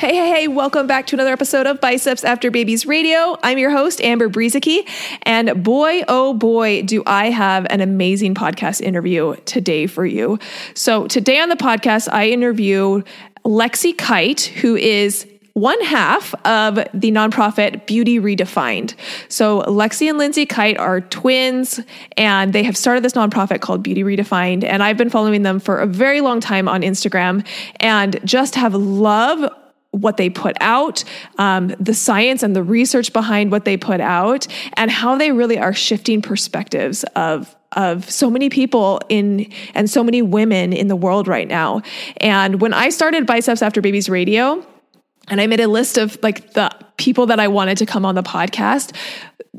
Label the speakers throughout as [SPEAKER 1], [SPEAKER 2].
[SPEAKER 1] Hey, hey, hey, welcome back to another episode of Biceps After Babies Radio. I'm your host, Amber Brueseke. And boy, oh boy, do I have an amazing podcast interview today for you. So, today on the podcast, I interview Lexi Kite, who is one half of the nonprofit Beauty Redefined. So, Lexi and Lindsay Kite are twins, and they have started this nonprofit called Beauty Redefined. And I've been following them for a very long time on Instagram and just have love what they put out, um, the science and the research behind what they put out, and how they really are shifting perspectives of of so many people in and so many women in the world right now. And when I started Biceps After Babies Radio, and I made a list of like the people that I wanted to come on the podcast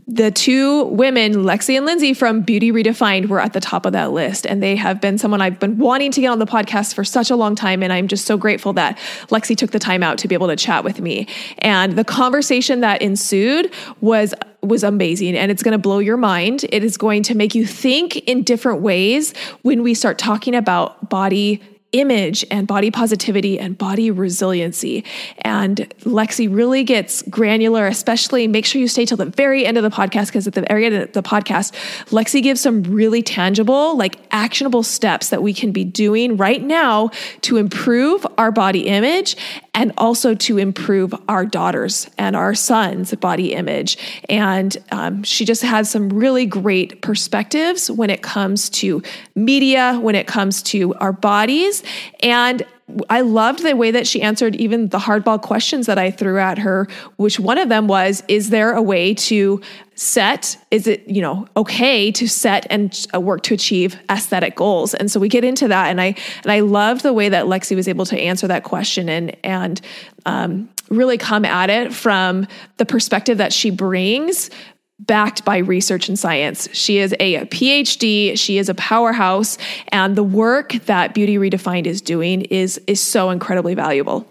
[SPEAKER 1] the two women, Lexi and Lindsay from Beauty Redefined, were at the top of that list. And they have been someone I've been wanting to get on the podcast for such a long time. And I'm just so grateful that Lexi took the time out to be able to chat with me. And the conversation that ensued was was amazing and it's going to blow your mind. It is going to make you think in different ways when we start talking about body image and body positivity and body resiliency. And Lexi really gets granular, especially make sure you stay till the very end of the podcast because at the very end of the podcast, Lexi gives some really tangible, like actionable steps that we can be doing right now to improve our body image and also to improve our daughters and our sons' body image. And um, she just has some really great perspectives when it comes to media, when it comes to our bodies. And I loved the way that she answered even the hardball questions that I threw at her, which one of them was, is there a way to set, is it, you know, okay to set and uh, work to achieve aesthetic goals? And so we get into that. And I, and I loved the way that Lexi was able to answer that question and, and, um, really come at it from the perspective that she brings backed by research and science. She is a PhD, she is a powerhouse, and the work that Beauty Redefined is doing is, is so incredibly valuable.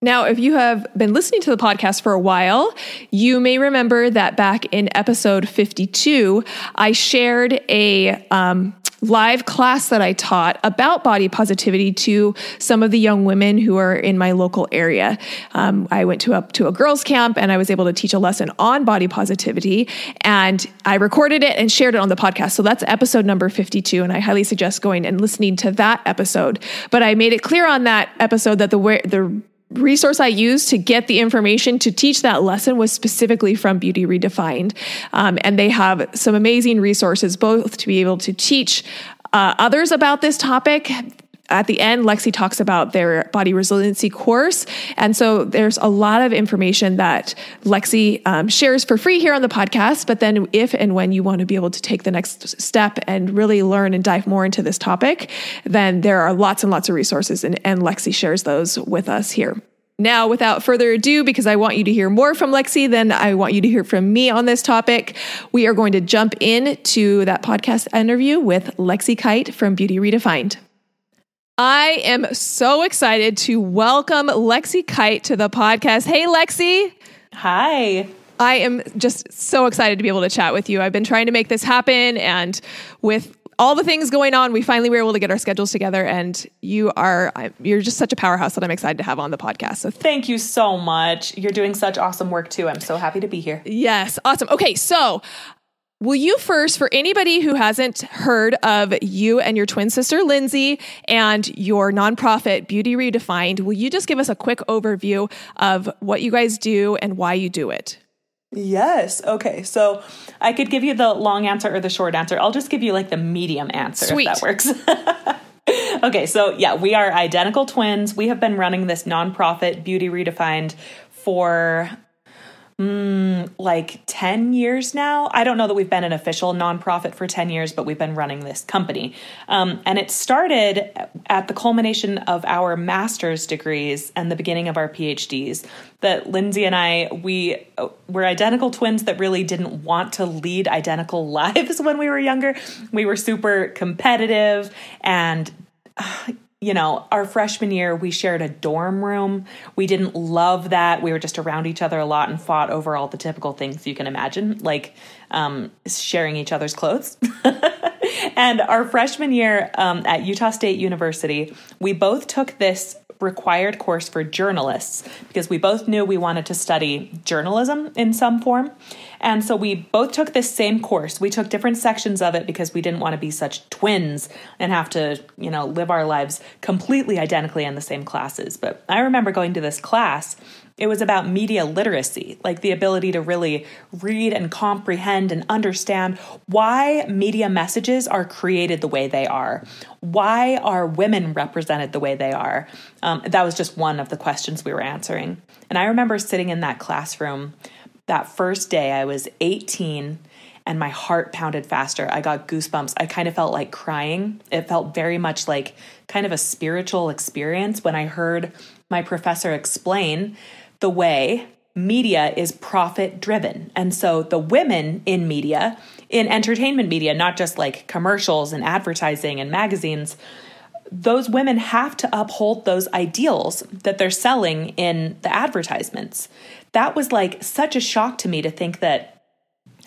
[SPEAKER 1] Now, if you have been listening to the podcast for a while, you may remember that back in episode 52, I shared a um, live class that I taught about body positivity to some of the young women who are in my local area. Um, I went to a, to a girls' camp and I was able to teach a lesson on body positivity, and I recorded it and shared it on the podcast. So that's episode number 52, and I highly suggest going and listening to that episode. But I made it clear on that episode that the the resource I used to get the information to teach that lesson was specifically from Beauty Redefined. Um, and they have some amazing resources, both to be able to teach uh, others about this topic. At the end, Lexi talks about their body resiliency course. And so there's a lot of information that Lexi um, shares for free here on the podcast. But then, if and when you want to be able to take the next step and really learn and dive more into this topic, then there are lots and lots of resources, and, and Lexi shares those with us here. Now, without further ado, because I want you to hear more from Lexi than I want you to hear from me on this topic, we are going to jump into that podcast interview with Lexi Kite from Beauty Redefined. I am so excited to welcome Lexi Kite to the podcast. Hey, Lexi.
[SPEAKER 2] Hi.
[SPEAKER 1] I am just so excited to be able to chat with you. I've been trying to make this happen, and with all the things going on, we finally were able to get our schedules together. And you are you're just such a powerhouse that I'm excited to have on the podcast. So
[SPEAKER 2] thank you so much. You're doing such awesome work too. I'm so happy to be here.
[SPEAKER 1] Yes, awesome. Okay, so Will you first, for anybody who hasn't heard of you and your twin sister Lindsay and your nonprofit Beauty Redefined, will you just give us a quick overview of what you guys do and why you do it?
[SPEAKER 2] Yes. Okay. So I could give you the long answer or the short answer. I'll just give you like the medium answer
[SPEAKER 1] Sweet.
[SPEAKER 2] if that works. okay, so yeah, we are identical twins. We have been running this nonprofit, Beauty Redefined, for mm, like 10 years now. I don't know that we've been an official nonprofit for 10 years, but we've been running this company. Um, and it started at the culmination of our master's degrees and the beginning of our PhDs. That Lindsay and I, we were identical twins that really didn't want to lead identical lives when we were younger. We were super competitive and you know, our freshman year, we shared a dorm room. We didn't love that. We were just around each other a lot and fought over all the typical things you can imagine, like um, sharing each other's clothes. and our freshman year um, at Utah State University, we both took this required course for journalists because we both knew we wanted to study journalism in some form. And so we both took this same course. We took different sections of it because we didn't want to be such twins and have to, you know, live our lives completely identically in the same classes. But I remember going to this class it was about media literacy, like the ability to really read and comprehend and understand why media messages are created the way they are. Why are women represented the way they are? Um, that was just one of the questions we were answering. And I remember sitting in that classroom that first day, I was 18 and my heart pounded faster. I got goosebumps. I kind of felt like crying. It felt very much like kind of a spiritual experience when I heard my professor explain the way media is profit driven. And so the women in media, in entertainment media, not just like commercials and advertising and magazines, those women have to uphold those ideals that they're selling in the advertisements. That was like such a shock to me to think that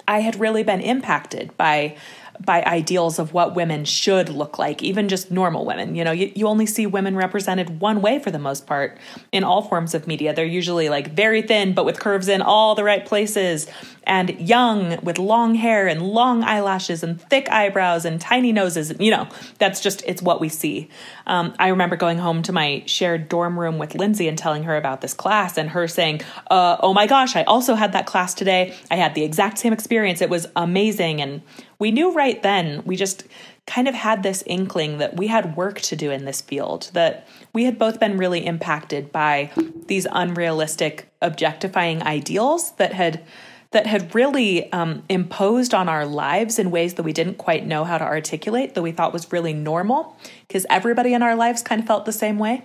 [SPEAKER 2] I had really been impacted by by ideals of what women should look like, even just normal women. You know, you, you only see women represented one way for the most part in all forms of media. They're usually like very thin, but with curves in all the right places, and young with long hair and long eyelashes and thick eyebrows and tiny noses. You know, that's just, it's what we see. Um, I remember going home to my shared dorm room with Lindsay and telling her about this class, and her saying, uh, Oh my gosh, I also had that class today. I had the exact same experience. It was amazing. And we knew right then, we just kind of had this inkling that we had work to do in this field, that we had both been really impacted by these unrealistic, objectifying ideals that had that had really um, imposed on our lives in ways that we didn't quite know how to articulate, that we thought was really normal, because everybody in our lives kind of felt the same way.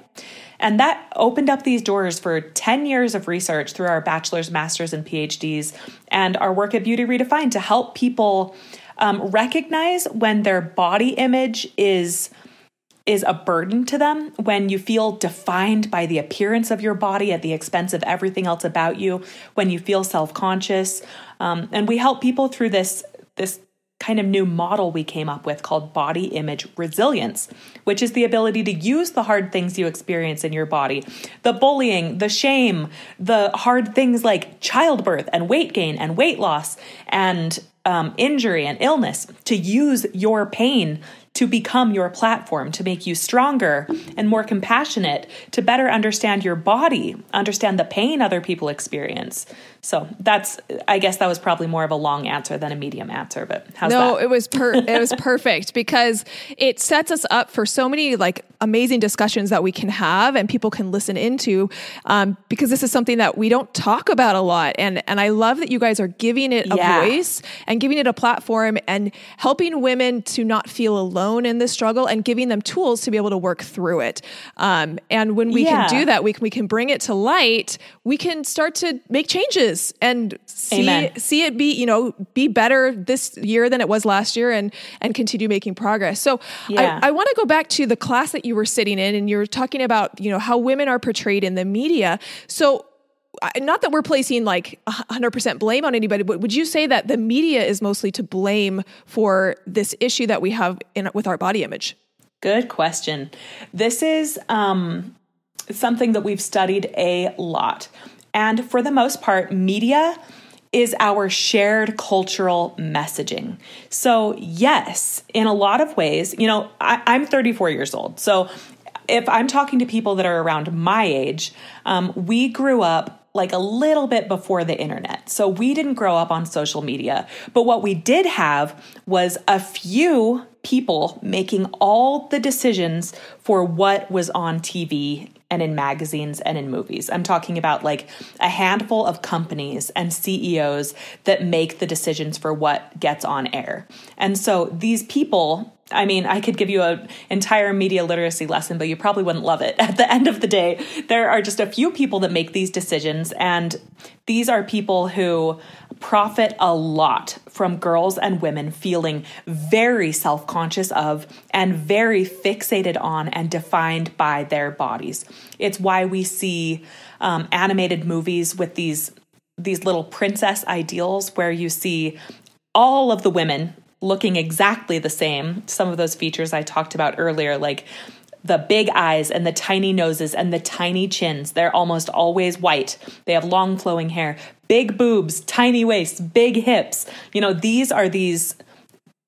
[SPEAKER 2] And that opened up these doors for 10 years of research through our bachelor's, master's, and PhDs, and our work at Beauty Redefined to help people um, recognize when their body image is is a burden to them when you feel defined by the appearance of your body at the expense of everything else about you when you feel self-conscious. Um, and we help people through this this kind of new model we came up with called body image resilience, which is the ability to use the hard things you experience in your body. The bullying, the shame, the hard things like childbirth and weight gain and weight loss and um, injury and illness to use your pain to become your platform, to make you stronger and more compassionate, to better understand your body, understand the pain other people experience. So that's, I guess that was probably more of a long answer than a medium answer, but how's
[SPEAKER 1] no,
[SPEAKER 2] that?
[SPEAKER 1] it was per- it was perfect because it sets us up for so many like amazing discussions that we can have and people can listen into um, because this is something that we don't talk about a lot and and I love that you guys are giving it a yeah. voice and giving it a platform and helping women to not feel alone in this struggle and giving them tools to be able to work through it. Um, and when we yeah. can do that, we can, we can bring it to light. We can start to make changes and see Amen. see it be you know be better this year than it was last year and and continue making progress. So yeah. I, I want to go back to the class that you were sitting in and you were talking about you know how women are portrayed in the media. So not that we're placing like 100% blame on anybody, but would you say that the media is mostly to blame for this issue that we have in, with our body image?
[SPEAKER 2] Good question. This is um, something that we've studied a lot. And for the most part, media is our shared cultural messaging. So, yes, in a lot of ways, you know, I, am 34 years old. So, if I'm talking to people that are around my age, um, we grew up like a little bit before the internet. So we didn't grow up on social media. But what we did have was a few people making all the decisions for what was on TV and in magazines and in movies. I'm talking about like a handful of companies and CEOs that make the decisions for what gets on air. And so these people I mean, I could give you an entire media literacy lesson, but you probably wouldn't love it. At the end of the day, there are just a few people that make these decisions, and these are people who profit a lot from girls and women feeling very self conscious of and very fixated on and defined by their bodies. It's why we see um, animated movies with these these little princess ideals where you see all of the women looking exactly the same. Some of those features I talked about earlier, like the big eyes and the tiny noses and the tiny chins. They're almost always white. They have long flowing hair, big boobs, tiny waists, big hips. You know, these are these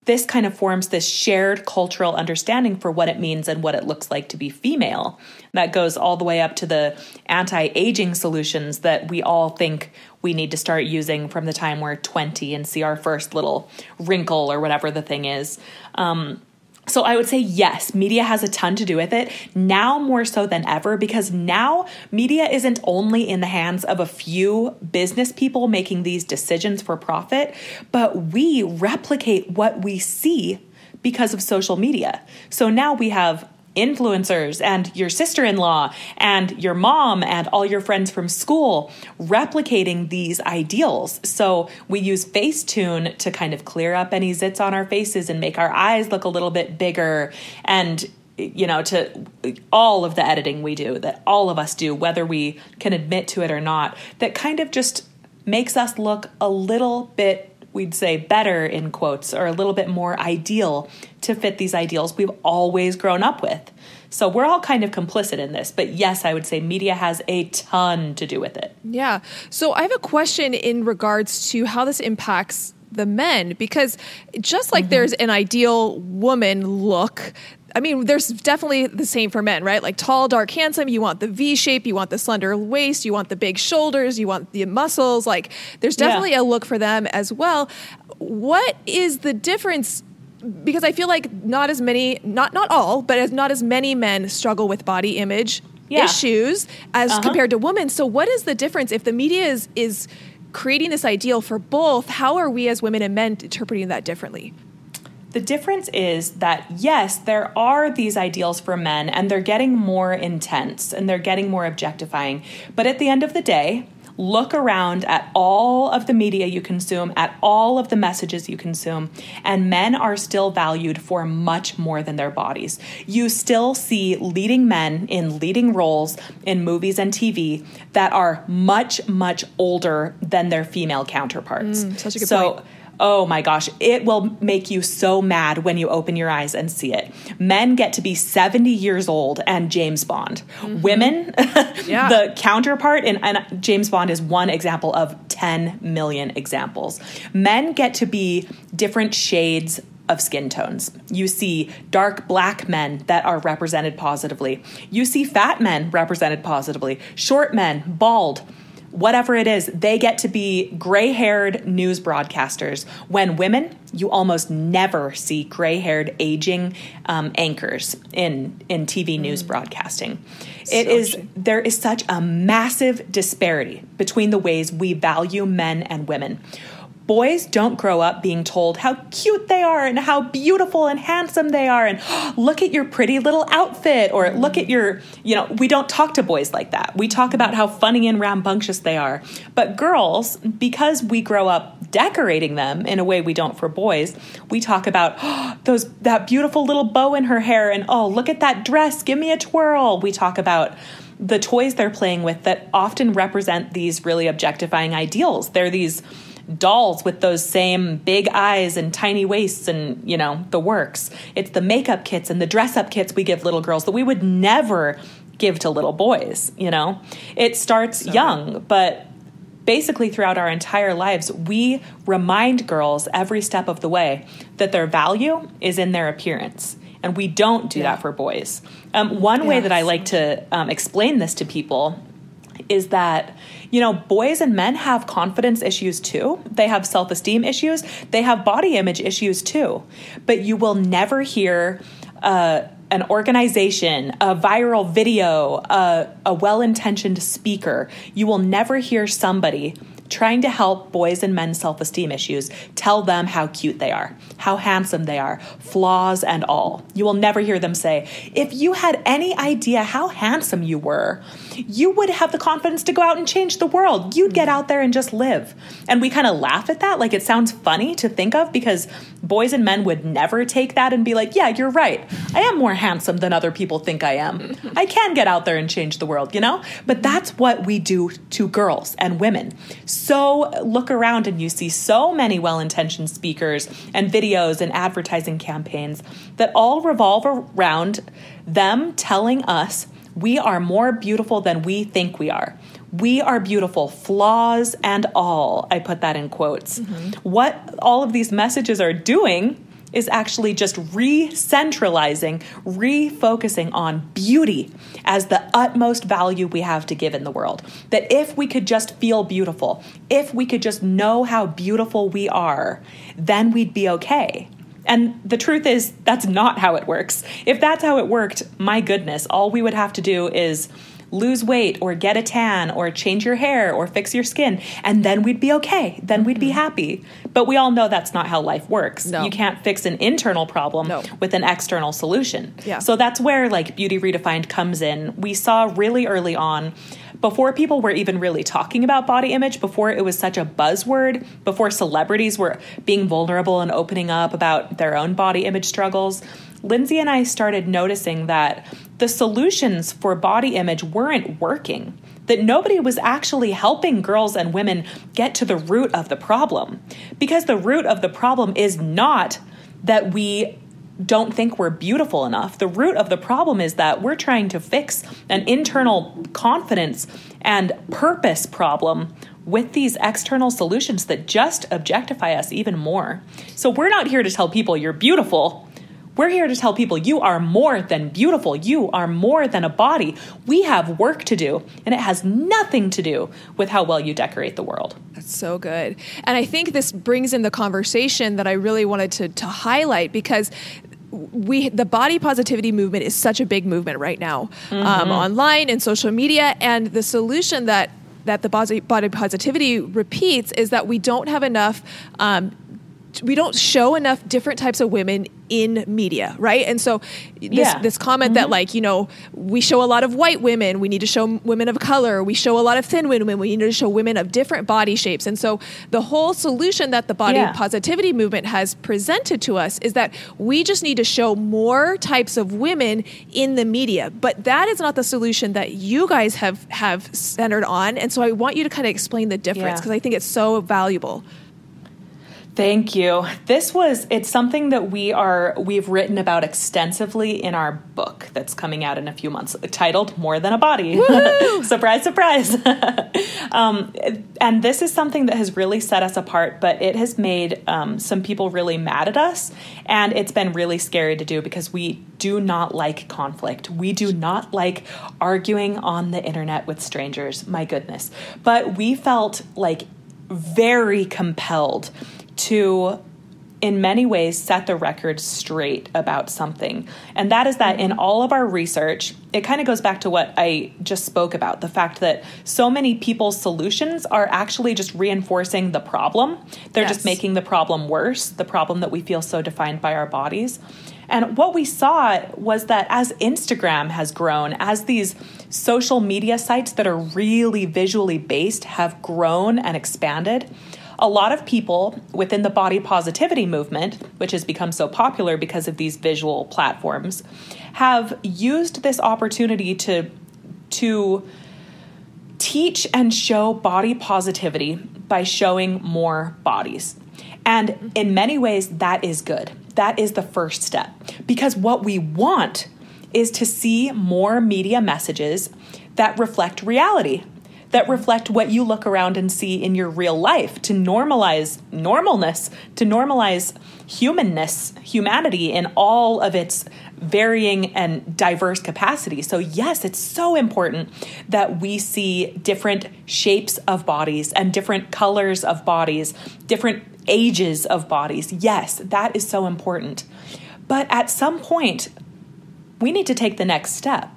[SPEAKER 2] this kind of forms this shared cultural understanding for what it means and what it looks like to be female. That goes all the way up to the anti aging solutions that we all think we need to start using from the time we're 20 and see our first little wrinkle or whatever the thing is. Um, so I would say yes, media has a ton to do with it now more so than ever because now media isn't only in the hands of a few business people making these decisions for profit, but we replicate what we see because of social media. So now we have influencers and your sister in law and your mom and all your friends from school replicating these ideals. So we use Facetune to kind of clear up any zits on our faces and make our eyes look a little bit bigger and you know to all of the editing we do that all of us do whether we can admit to it or not that kind of just makes us look a little bit we'd say better in quotes or a little bit more ideal to fit these ideals we've always grown up with. So we're all kind of complicit in this, but yes, I would say media has a ton to do with it.
[SPEAKER 1] Yeah. So I have a question in regards to how this impacts the men because just like mm-hmm. there's an ideal woman look I mean, there's definitely the same for men, right? Like tall, dark, handsome. You want the V shape, you want the slender waist, you want the big shoulders, you want the muscles. Like, there's definitely yeah. a look for them as well. What is the difference? Because I feel like not as many, not not all, but as not as many men struggle with body image yeah. issues as uh-huh. compared to women. So, what is the difference if the media is is creating this ideal for both? How are we as women and men interpreting that differently?
[SPEAKER 2] The difference is that, yes, there are these ideals for men and they're getting more intense and they're getting more objectifying. But at the end of the day, look around at all of the media you consume, at all of the messages you consume, and men are still valued for much more than their bodies. You still see leading men in leading roles in movies and TV that are much, much older than their female counterparts.
[SPEAKER 1] Mm, such a good so, point
[SPEAKER 2] Oh my gosh, it will make you so mad when you open your eyes and see it. Men get to be 70 years old and James Bond. Mm-hmm. Women, yeah. the counterpart, and, and James Bond is one example of 10 million examples. Men get to be different shades of skin tones. You see dark black men that are represented positively. You see fat men represented positively, short men, bald whatever it is, they get to be gray haired news broadcasters. When women, you almost never see gray haired aging um, anchors in, in TV news mm. broadcasting. It so is true. there is such a massive disparity between the ways we value men and women boys don't grow up being told how cute they are and how beautiful and handsome they are and oh, look at your pretty little outfit or look at your, you know, we don't talk to boys like that. We talk about how funny and rambunctious they are. But girls, because we grow up decorating them in a way we don't for boys, we talk about oh, those that beautiful little bow in her hair and oh, look at that dress, give me a twirl. We talk about the toys they're playing with that often represent these really objectifying ideals. They're these dolls with those same big eyes and tiny waists and, you know, the works. It's the makeup kits and the dress up kits we give little girls that we would never give to little boys, you know? It starts so. young, but basically throughout our entire lives, we remind girls every step of the way that their value is in their appearance. And we don't do yeah. that for boys. Um, one way that I like to um, explain this to people is that you know boys and men have confidence issues too. They have self-esteem issues. They have body image issues too. But you will never hear uh, an organization, a viral video, a, a well intentioned speaker. You will never hear somebody trying to help boys and men's self esteem issues tell them how cute they are, how handsome they are, flaws and all. You will never hear them say, if you had any idea how handsome you were, you would have the confidence to go out and change the world. You'd get out there and just live. And we kind of laugh at that. Like it sounds funny to think of because boys and men would never take that and be like, yeah, you're right. I am more handsome than other people think I am. I can get out there and change the world, you know? But that's what we do to girls and women. Look around and you see so many well intentioned speakers and videos and advertising campaigns that all revolve around them telling us we are more beautiful than we think we are. We are beautiful, flaws and all. I put that in quotes. Mm-hmm. What all of these messages are doing is actually just re centralizing, refocusing on beauty as the utmost value we have to give in the world. That if we could just feel beautiful, if we could just know how beautiful we are, then we'd be okay. And the truth is, that's not how it works. If that's how it worked, my goodness, all we would have to do is lose weight or get a tan or change your hair or fix your skin and then we'd be okay then we'd be mm-hmm. happy but we all know that's not how life works no. you can't fix an internal problem no. with an external solution yeah. so that's where like beauty redefined comes in we saw really early on before people were even really talking about body image, before it was such a buzzword, before celebrities were being vulnerable and opening up about their own body image struggles, Lindsay and I started noticing that the solutions for body image weren't working, that nobody was actually helping girls and women get to the root of the problem. Because the root of the problem is not that we don't think we're beautiful enough. The root of the problem is that we're trying to fix an internal confidence and purpose problem with these external solutions that just objectify us even more. So we're not here to tell people you're beautiful. We're here to tell people you are more than beautiful. You are more than a body. We have work to do, and it has nothing to do with how well you decorate the world.
[SPEAKER 1] That's so good. And I think this brings in the conversation that I really wanted to, to highlight because we the body positivity movement is such a big movement right now um, mm-hmm. um, online and social media and the solution that that the body, body positivity repeats is that we don't have enough um, we don't show enough different types of women in media, right? And so this, yeah. this comment mm-hmm. that like, you know, we show a lot of white women, we need to show women of color, we show a lot of thin women, we need to show women of different body shapes. And so the whole solution that the body yeah. positivity movement has presented to us is that we just need to show more types of women in the media. But that is not the solution that you guys have have centered on. And so I want you to kind of explain the difference because yeah. I think it's so valuable.
[SPEAKER 2] Thank you. This was it's something that we are we've written about extensively in our book that's coming out in a few months, titled "More Than a Body." surprise, surprise. um, and this is something that has really set us apart, but it has made um, some people really mad at us, and it's been really scary to do because we do not like conflict. We do not like arguing on the internet with strangers. My goodness, but we felt like very compelled to in many ways set the record straight about something. And that is that in all of our research, it kind of goes back to what I just spoke about the fact that so many people's solutions are actually just reinforcing the problem. They're yes. just making the problem worse, the problem that we feel so defined by our bodies. And what we saw was that as Instagram has grown, as these social media sites that are really visually based have grown and expanded, a lot of people within the body positivity movement, which has become so popular because of these visual platforms, have used this opportunity to to teach and show body positivity by showing more bodies. And in many ways that is good. That is the first step because what we want is to see more media messages that reflect reality that reflect what you look around and see in your real life to normalize normalness, to normalize humanness, humanity in all of its varying and diverse capacity. So, yes, it's so important that we see different shapes of bodies and different colors of bodies, different ages of bodies. Yes, that is so important. But at some point, we need to take the next step.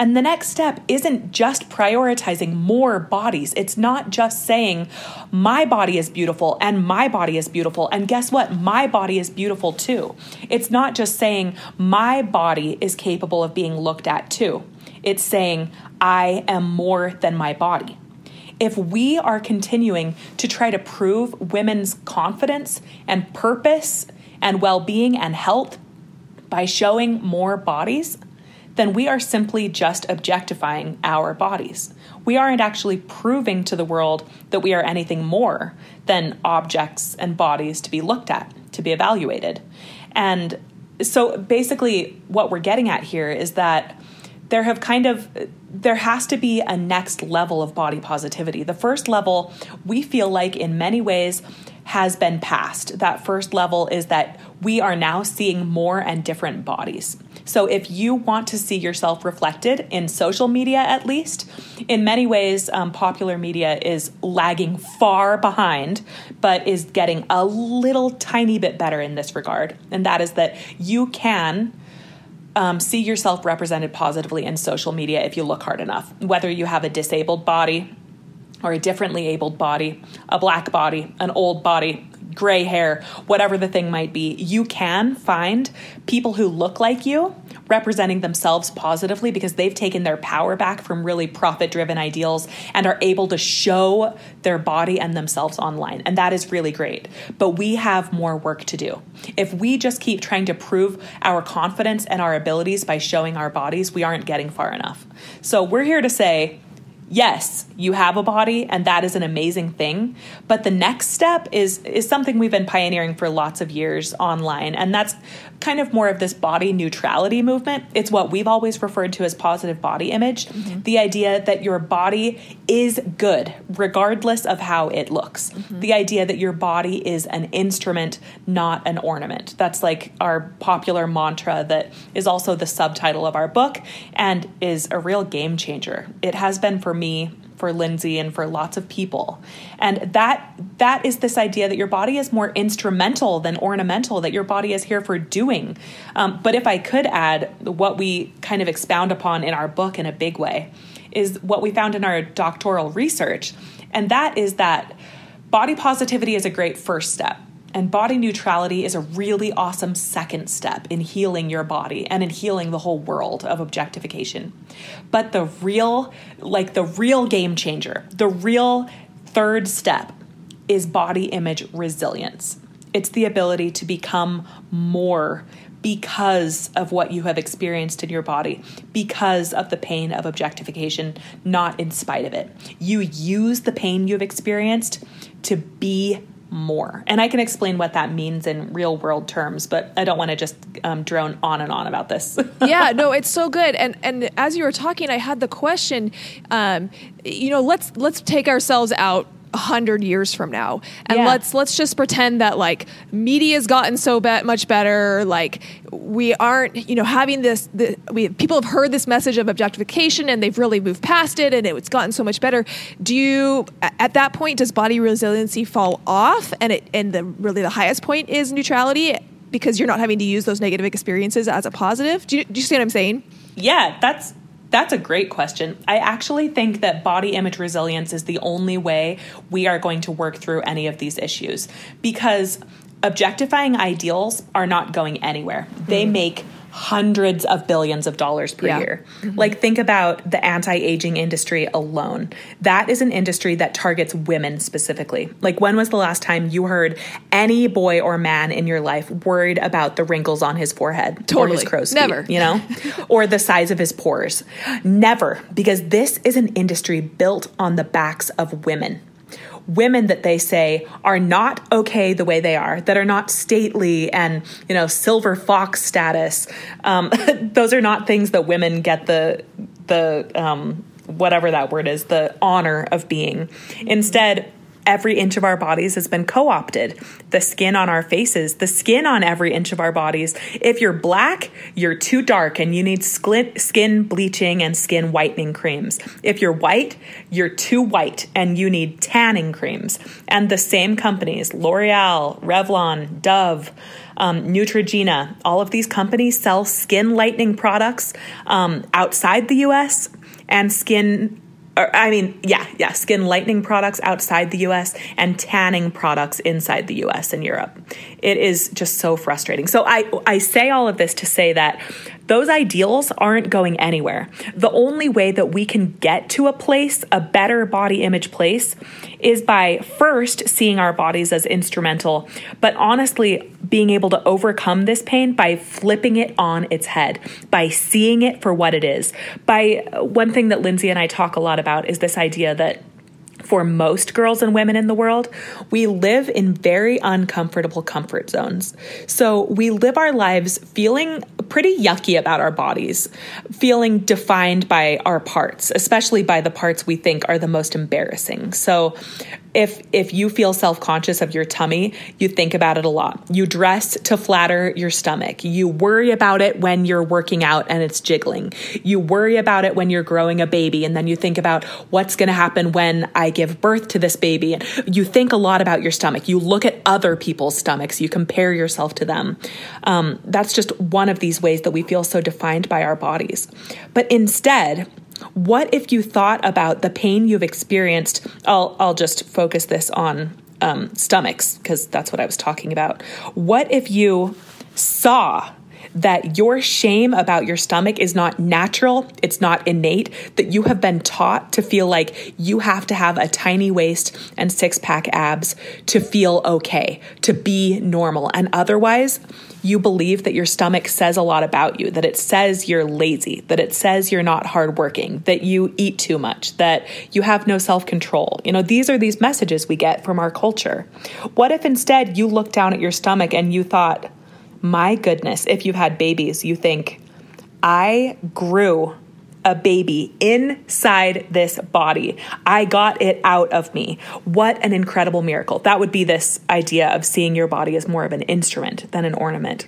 [SPEAKER 2] And the next step isn't just prioritizing more bodies. It's not just saying, my body is beautiful and my body is beautiful. And guess what? My body is beautiful too. It's not just saying, my body is capable of being looked at too. It's saying, I am more than my body. If we are continuing to try to prove women's confidence and purpose and well being and health by showing more bodies, then we are simply just objectifying our bodies. We aren't actually proving to the world that we are anything more than objects and bodies to be looked at, to be evaluated. And so basically, what we're getting at here is that there have kind of there has to be a next level of body positivity. The first level, we feel like in many ways has been passed. That first level is that we are now seeing more and different bodies. So if you want to see yourself reflected in social media, at least, in many ways, um, popular media is lagging far behind, but is getting a little tiny bit better in this regard. And that is that you can. Um, see yourself represented positively in social media if you look hard enough. Whether you have a disabled body, or a differently abled body, a black body, an old body, gray hair, whatever the thing might be, you can find people who look like you representing themselves positively because they've taken their power back from really profit driven ideals and are able to show their body and themselves online. And that is really great. But we have more work to do. If we just keep trying to prove our confidence and our abilities by showing our bodies, we aren't getting far enough. So we're here to say, yes, you have a body and that is an amazing thing, but the next step is is something we've been pioneering for lots of years online and that's kind of more of this body neutrality movement. It's what we've always referred to as positive body image, mm-hmm. the idea that your body is good regardless of how it looks. Mm-hmm. The idea that your body is an instrument, not an ornament. That's like our popular mantra that is also the subtitle of our book and is a real game changer. It has been for me for Lindsay and for lots of people. And that that is this idea that your body is more instrumental than ornamental, that your body is here for doing. Um, but if I could add what we kind of expound upon in our book in a big way, is what we found in our doctoral research. And that is that body positivity is a great first step. And body neutrality is a really awesome second step in healing your body and in healing the whole world of objectification. But the real, like the real game changer, the real third step is body image resilience. It's the ability to become more because of what you have experienced in your body, because of the pain of objectification, not in spite of it. You use the pain you've experienced to be more. And I can explain what that means in real world terms, but I don't want to just um, drone on and on about this.
[SPEAKER 1] yeah, no, it's so good. And and as you were talking, I had the question. Um, you know, let's let's take ourselves out a hundred years from now, and yeah. let's let's just pretend that like media's gotten so be- much better. Like we aren't, you know, having this. The, we people have heard this message of objectification, and they've really moved past it, and it's gotten so much better. Do you, at that point, does body resiliency fall off, and it and the really the highest point is neutrality because you're not having to use those negative experiences as a positive? Do you, do you see what I'm saying?
[SPEAKER 2] Yeah, that's that's a great question. I actually think that body image resilience is the only way we are going to work through any of these issues because objectifying ideals are not going anywhere. They hmm. make hundreds of billions of dollars per yeah. year. Mm-hmm. Like, think about the anti aging industry alone. That is an industry that targets women specifically. Like, when was the last time you heard any boy or man in your life worried about the wrinkles on his forehead
[SPEAKER 1] totally.
[SPEAKER 2] or his crow's feet? Never. you know, or the size of his pores? Never, because this is an industry built on the backs of women women that they say are not okay the way they are, that are not stately and, you know, silver fox status. Um, those are not things that women get the, the, um, whatever that word is, the honor of being. Instead, every inch of our bodies has been co opted. The skin on our faces, the skin on every inch of our bodies. If you're black, you're too dark and you need skin bleaching and skin whitening creams. If you're white, you're too white and you need tanning creams. And the same companies, L'Oreal, Revlon, Dove, um, Neutrogena, all of these companies sell skin lightening products um, outside the US and skin or, I mean, yeah, yeah, skin lightening products outside the US and tanning products inside the US and Europe. It is just so frustrating. So I I say all of this to say that those ideals aren't going anywhere. The only way that we can get to a place, a better body image place, is by first seeing our bodies as instrumental, but honestly being able to overcome this pain by flipping it on its head, by seeing it for what it is. By one thing that Lindsay and I talk a lot about is this idea that for most girls and women in the world, we live in very uncomfortable comfort zones. So we live our lives feeling pretty yucky about our bodies, feeling defined by our parts, especially by the parts we think are the most embarrassing. So if if you feel self-conscious of your tummy, you think about it a lot. You dress to flatter your stomach. You worry about it when you're working out and it's jiggling. You worry about it when you're growing a baby and then you think about what's going to happen when I give birth to this baby. You think a lot about your stomach. You look at other people's stomachs. You compare yourself to them. Um, that's just one of these ways that we feel so defined by our bodies. But instead, what if you thought about the pain you've experienced? I'll, I'll just focus this on um, stomachs because that's what I was talking about. What if you saw that your shame about your stomach is not natural, it's not innate, that you have been taught to feel like you have to have a tiny waist and six pack abs to feel okay, to be normal. And otherwise, you believe that your stomach says a lot about you, that it says you're lazy, that it says you're not hardworking, that you eat too much, that you have no self control. You know, these are these messages we get from our culture. What if instead you look down at your stomach and you thought, my goodness, if you've had babies, you think, I grew a baby inside this body. I got it out of me. What an incredible miracle. That would be this idea of seeing your body as more of an instrument than an ornament.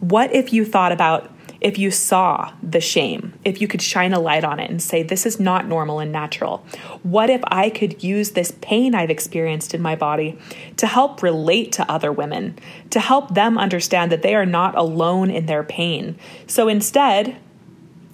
[SPEAKER 2] What if you thought about if you saw the shame, if you could shine a light on it and say, This is not normal and natural? What if I could use this pain I've experienced in my body to help relate to other women, to help them understand that they are not alone in their pain? So instead,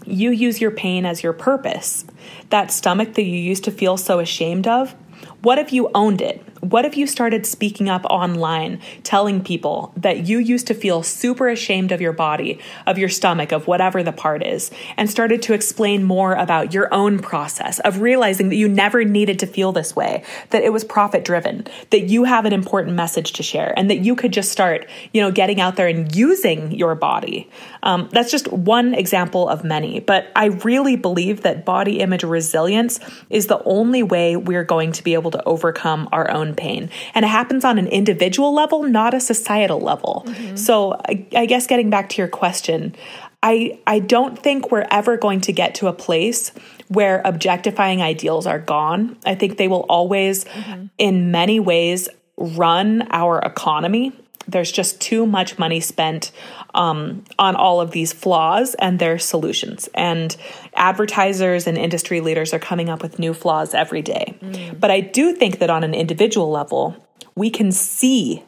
[SPEAKER 2] you use your pain as your purpose. That stomach that you used to feel so ashamed of, what if you owned it? What if you started speaking up online, telling people that you used to feel super ashamed of your body, of your stomach, of whatever the part is, and started to explain more about your own process of realizing that you never needed to feel this way, that it was profit driven, that you have an important message to share, and that you could just start, you know, getting out there and using your body. Um, that's just one example of many, but I really believe that body image resilience is the only way we're going to be able to overcome our own pain. And it happens on an individual level, not a societal level. Mm-hmm. So I, I guess getting back to your question, I, I don't think we're ever going to get to a place where objectifying ideals are gone. I think they will always, mm-hmm. in many ways, run our economy. There's just too much money spent um, on all of these flaws and their solutions. And advertisers and industry leaders are coming up with new flaws every day. Mm. But I do think that on an individual level, we can see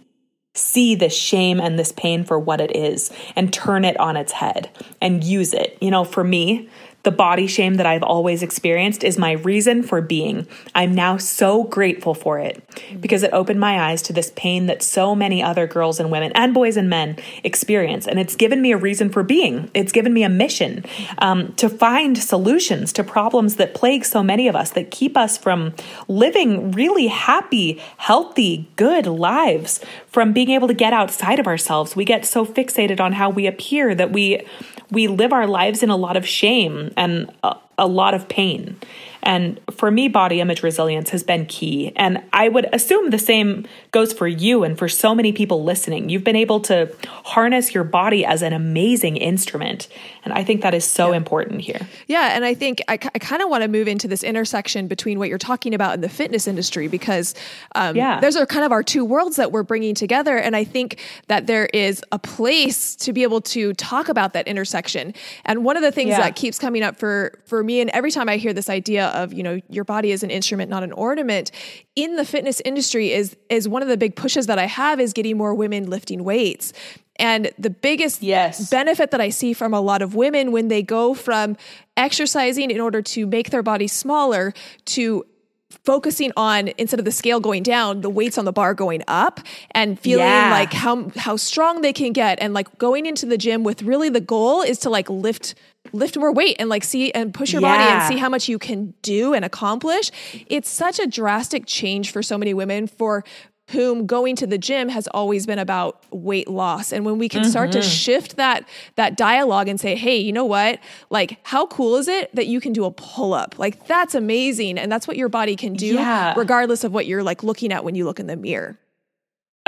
[SPEAKER 2] see this shame and this pain for what it is and turn it on its head and use it. You know, for me, the body shame that I've always experienced is my reason for being. I'm now so grateful for it because it opened my eyes to this pain that so many other girls and women and boys and men experience. And it's given me a reason for being. It's given me a mission um, to find solutions to problems that plague so many of us, that keep us from living really happy, healthy, good lives, from being able to get outside of ourselves. We get so fixated on how we appear that we we live our lives in a lot of shame and a, a lot of pain. And for me, body image resilience has been key. And I would assume the same goes for you and for so many people listening. You've been able to harness your body as an amazing instrument. And I think that is so
[SPEAKER 1] yeah.
[SPEAKER 2] important here.
[SPEAKER 1] Yeah. And I think I, I kind of want to move into this intersection between what you're talking about in the fitness industry because um, yeah. those are kind of our two worlds that we're bringing together. And I think that there is a place to be able to talk about that intersection. And one of the things yeah. that keeps coming up for, for me, and every time I hear this idea of, you know, your body is an instrument, not an ornament in the fitness industry is, is one of the big pushes that I have is getting more women lifting weights. And the biggest yes. benefit that I see from a lot of women when they go from exercising in order to make their body smaller to focusing on instead of the scale going down the weights on the bar going up and feeling yeah. like how how strong they can get and like going into the gym with really the goal is to like lift lift more weight and like see and push your yeah. body and see how much you can do and accomplish it's such a drastic change for so many women for whom going to the gym has always been about weight loss and when we can mm-hmm. start to mm-hmm. shift that that dialogue and say hey you know what like how cool is it that you can do a pull up like that's amazing and that's what your body can do yeah. regardless of what you're like looking at when you look in the mirror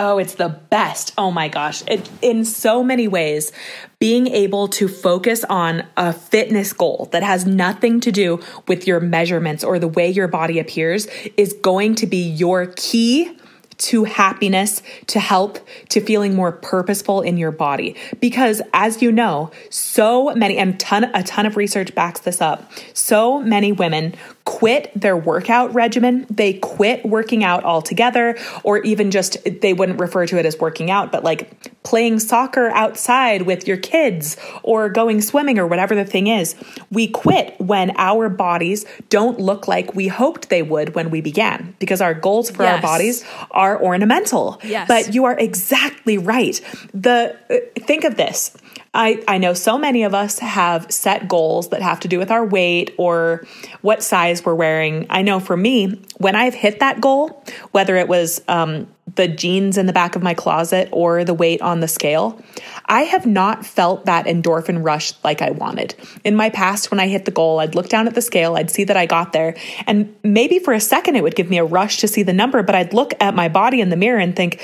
[SPEAKER 2] Oh, it's the best. Oh my gosh. It, in so many ways, being able to focus on a fitness goal that has nothing to do with your measurements or the way your body appears is going to be your key to happiness, to health, to feeling more purposeful in your body. Because as you know, so many, and ton, a ton of research backs this up, so many women quit their workout regimen. They quit working out altogether, or even just they wouldn't refer to it as working out, but like playing soccer outside with your kids or going swimming or whatever the thing is. We quit when our bodies don't look like we hoped they would when we began because our goals for yes. our bodies are ornamental.
[SPEAKER 1] Yes.
[SPEAKER 2] But you are exactly right. The uh, think of this. I, I know so many of us have set goals that have to do with our weight or what size we're wearing. I know for me, when I've hit that goal, whether it was um, the jeans in the back of my closet or the weight on the scale, I have not felt that endorphin rush like I wanted. In my past, when I hit the goal, I'd look down at the scale, I'd see that I got there, and maybe for a second it would give me a rush to see the number, but I'd look at my body in the mirror and think,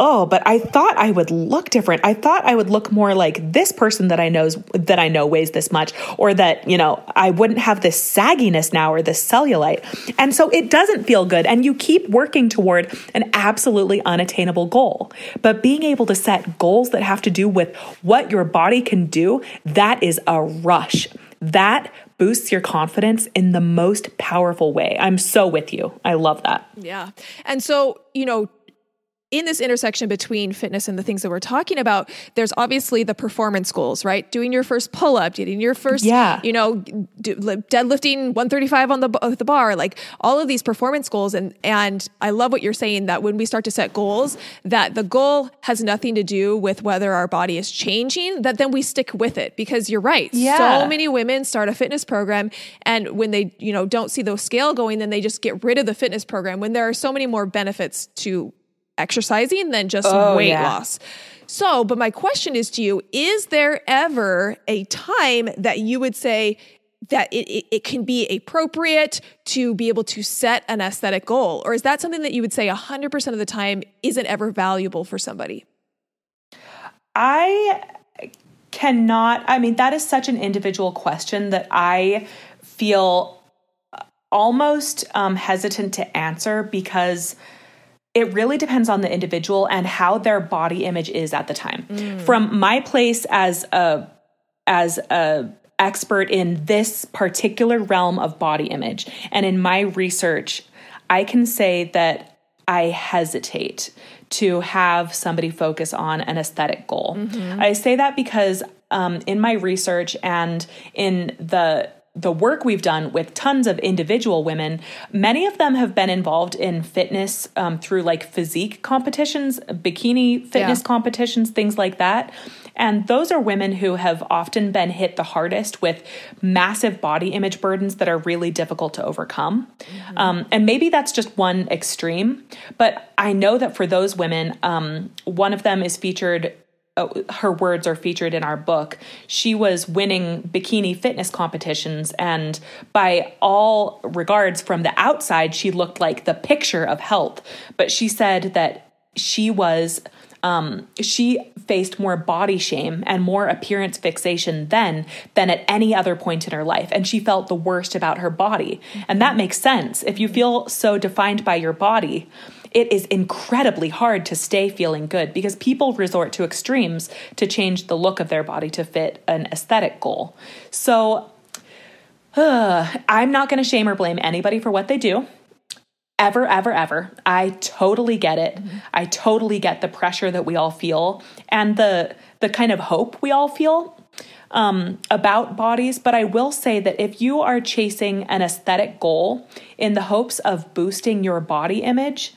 [SPEAKER 2] oh, but I thought I would look different. I thought I would look more like this person that I knows that I know weighs this much, or that, you know, I wouldn't have this sagginess now or this cellulite. And so it doesn't feel good. And you keep working toward an absolutely unattainable goal. But being able to set goals that have to do with what your body can do, that is a rush. That boosts your confidence in the most powerful way. I'm so with you. I love that.
[SPEAKER 1] Yeah. And so, you know, in this intersection between fitness and the things that we're talking about, there's obviously the performance goals, right? Doing your first pull up, getting your first, yeah. you know, do, deadlifting 135 on the the bar, like all of these performance goals. And and I love what you're saying that when we start to set goals, that the goal has nothing to do with whether our body is changing. That then we stick with it because you're right. Yeah. So many women start a fitness program, and when they you know don't see the scale going, then they just get rid of the fitness program. When there are so many more benefits to exercising than just oh, weight yeah. loss. So, but my question is to you is there ever a time that you would say, that it, it, it, can be appropriate to be able to set an aesthetic goal? Or is that something that you would say 100% of the time isn't ever valuable for somebody?
[SPEAKER 2] I cannot, I mean, that is such an individual question that I feel almost um, hesitant to answer because it really depends on the individual and how their body image is at the time. Mm. From my place as a as a expert in this particular realm of body image and in my research, I can say that I hesitate to have somebody focus on an aesthetic goal. Mm-hmm. I say that because um, in my research and in the the work we've done with tons of individual women, many of them have been involved in fitness um, through like physique competitions, bikini fitness yeah. competitions, things like that. And those are women who have often been hit the hardest with massive body image burdens that are really difficult to overcome. Mm-hmm. Um, and maybe that's just one extreme, but I know that for those women, um, one of them is featured her words are featured in our book. She was winning bikini fitness competitions, and by all regards, from the outside, she looked like the picture of health. But she said that she was um, she faced more body shame and more appearance fixation then than at any other point in her life. And she felt the worst about her body. And that makes sense. If you feel so defined by your body, it is incredibly hard to stay feeling good because people resort to extremes to change the look of their body to fit an aesthetic goal. So, uh, I'm not going to shame or blame anybody for what they do ever, ever, ever. I totally get it. I totally get the pressure that we all feel and the the kind of hope we all feel um, about bodies. But I will say that if you are chasing an aesthetic goal in the hopes of boosting your body image,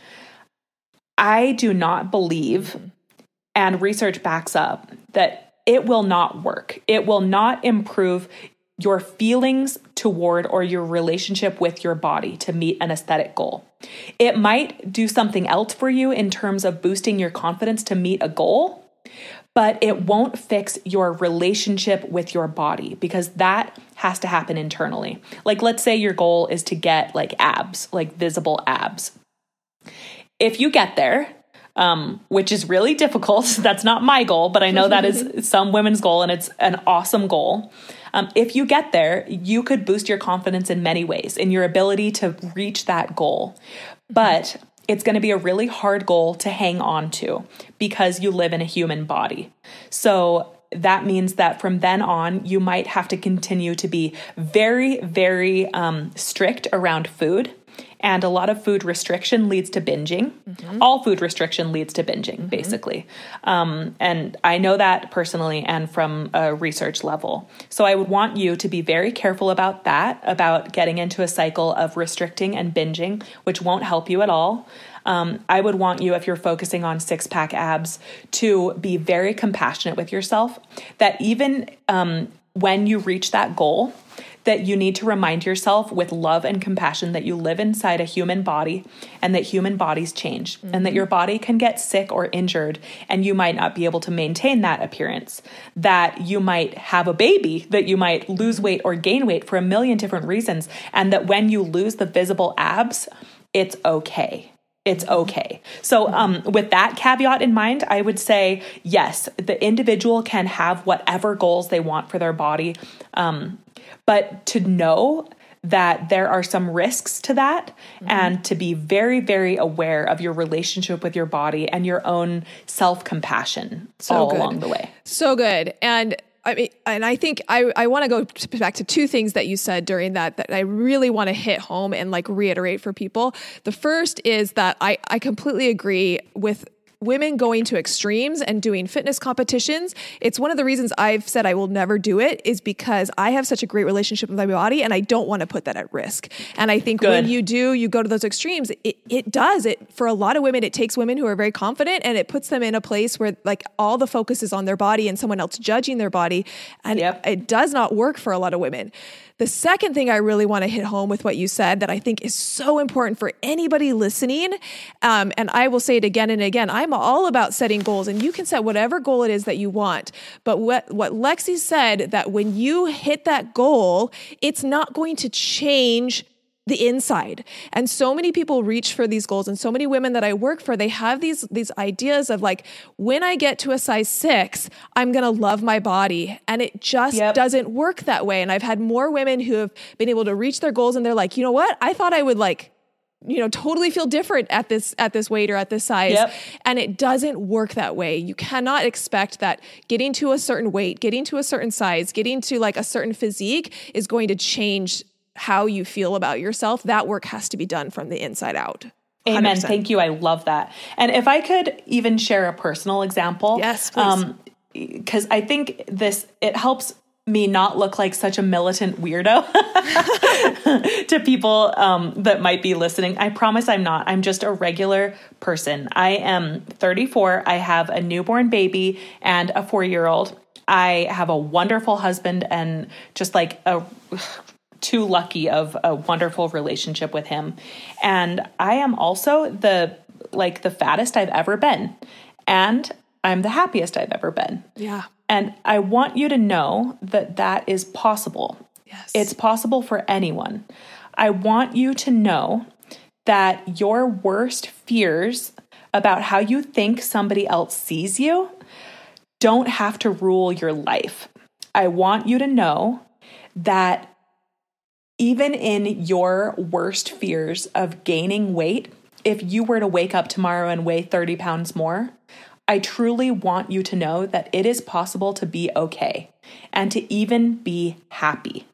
[SPEAKER 2] I do not believe, and research backs up, that it will not work. It will not improve your feelings toward or your relationship with your body to meet an aesthetic goal. It might do something else for you in terms of boosting your confidence to meet a goal, but it won't fix your relationship with your body because that has to happen internally. Like, let's say your goal is to get like abs, like visible abs. If you get there, um, which is really difficult, that's not my goal, but I know that is some women's goal and it's an awesome goal. Um, if you get there, you could boost your confidence in many ways in your ability to reach that goal. But it's going to be a really hard goal to hang on to because you live in a human body. So that means that from then on, you might have to continue to be very, very um, strict around food and a lot of food restriction leads to binging. Mm-hmm. All food restriction leads to binging, mm-hmm. basically. Um, and I know that personally and from a research level. So I would want you to be very careful about that, about getting into a cycle of restricting and binging, which won't help you at all. Um, I would want you, if you're focusing on six pack abs, to be very compassionate with yourself. That even um, when you reach that goal, that you need to remind yourself with love and compassion that you live inside a human body and that human bodies change mm-hmm. and that your body can get sick or injured and you might not be able to maintain that appearance. That you might have a baby, that you might lose weight or gain weight for a million different reasons. And that when you lose the visible abs, it's okay it's okay. So, um, with that caveat in mind, I would say yes, the individual can have whatever goals they want for their body. Um, but to know that there are some risks to that mm-hmm. and to be very very aware of your relationship with your body and your own self-compassion so all good. along the way
[SPEAKER 1] so good and I mean, and I think I, I want to go back to two things that you said during that that I really want to hit home and like reiterate for people. The first is that I, I completely agree with women going to extremes and doing fitness competitions. It's one of the reasons I've said I will never do it is because I have such a great relationship with my body and I don't want to put that at risk. And I think Good. when you do, you go to those extremes, it, it does. It for a lot of women, it takes women who are very confident and it puts them in a place where like all the focus is on their body and someone else judging their body. And yep. it, it does not work for a lot of women. The second thing I really want to hit home with what you said that I think is so important for anybody listening, um, and I will say it again and again, I'm all about setting goals, and you can set whatever goal it is that you want. But what, what Lexi said that when you hit that goal, it's not going to change the inside. And so many people reach for these goals and so many women that i work for they have these these ideas of like when i get to a size six i'm going to love my body. And it just yep. doesn't work that way. And i've had more women who have been able to reach their goals and they're like you know what? I thought i would like you know totally feel different at this at this weight or at this size. Yep. and it doesn't work that way. You cannot expect that getting to a certain weight getting to a certain size getting to like a certain physique is going to change how you feel about yourself, that work has to be done from the inside out.
[SPEAKER 2] 100%. Amen. Thank you. I love that. And if I could even share a personal example.
[SPEAKER 1] Yes, please.
[SPEAKER 2] because um, I think this, it helps me not look like such a militant weirdo to people um, that might be listening. I promise I'm not. I'm just a regular person. I am 34. I have a newborn baby and a four year old. I have a wonderful husband and just like a too lucky of a wonderful relationship with him. And I am also the like the fattest I've ever been. And I'm the happiest I've ever been.
[SPEAKER 1] Yeah.
[SPEAKER 2] And I want you to know that that is possible.
[SPEAKER 1] Yes.
[SPEAKER 2] It's possible for anyone. I want you to know that your worst fears about how you think somebody else sees you don't have to rule your life. I want you to know that even in your worst fears of gaining weight, if you were to wake up tomorrow and weigh 30 pounds more, I truly want you to know that it is possible to be okay and to even be happy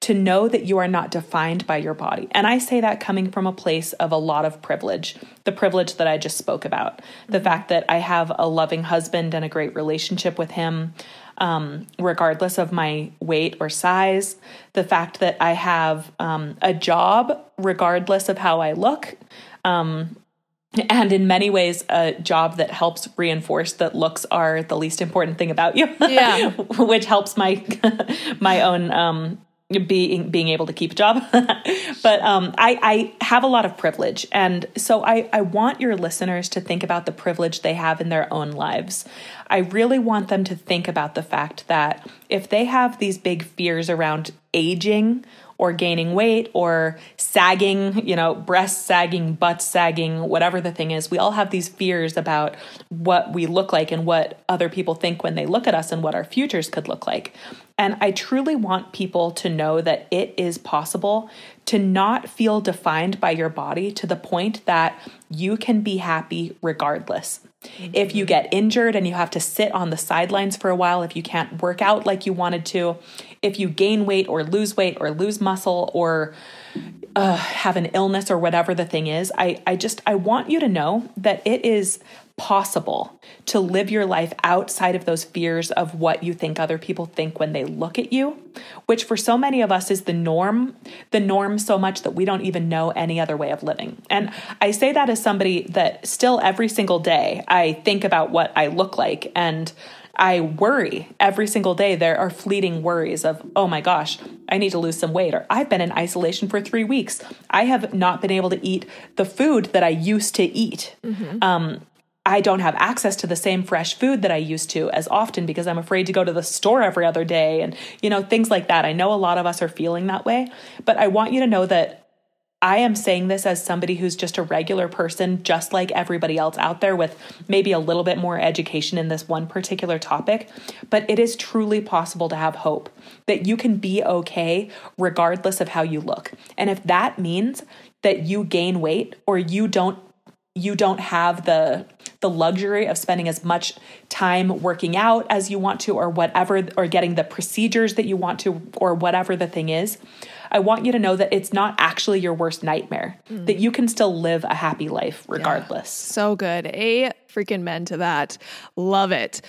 [SPEAKER 2] to know that you are not defined by your body. And I say that coming from a place of a lot of privilege, the privilege that I just spoke about, the fact that I have a loving husband and a great relationship with him. Um, regardless of my weight or size, the fact that I have um, a job, regardless of how I look, um, and in many ways a job that helps reinforce that looks are the least important thing about you
[SPEAKER 1] Yeah.
[SPEAKER 2] which helps my my own um being being able to keep a job but um i i have a lot of privilege and so i i want your listeners to think about the privilege they have in their own lives i really want them to think about the fact that if they have these big fears around aging or gaining weight or sagging, you know, breast sagging, butt sagging, whatever the thing is. We all have these fears about what we look like and what other people think when they look at us and what our futures could look like. And I truly want people to know that it is possible to not feel defined by your body to the point that you can be happy regardless. If you get injured and you have to sit on the sidelines for a while, if you can't work out like you wanted to, if you gain weight or lose weight or lose muscle or uh, have an illness or whatever the thing is, I, I just I want you to know that it is possible to live your life outside of those fears of what you think other people think when they look at you, which for so many of us is the norm, the norm so much that we don't even know any other way of living. And I say that as somebody that still every single day I think about what I look like and I worry every single day. There are fleeting worries of, oh my gosh, I need to lose some weight, or I've been in isolation for three weeks. I have not been able to eat the food that I used to eat. Mm-hmm. Um, I don't have access to the same fresh food that I used to as often because I'm afraid to go to the store every other day and, you know, things like that. I know a lot of us are feeling that way, but I want you to know that I am saying this as somebody who's just a regular person, just like everybody else out there, with maybe a little bit more education in this one particular topic. But it is truly possible to have hope that you can be okay regardless of how you look. And if that means that you gain weight or you don't you don't have the the luxury of spending as much time working out as you want to or whatever or getting the procedures that you want to or whatever the thing is i want you to know that it's not actually your worst nightmare mm. that you can still live a happy life regardless
[SPEAKER 1] yeah. so good a freaking men to that love it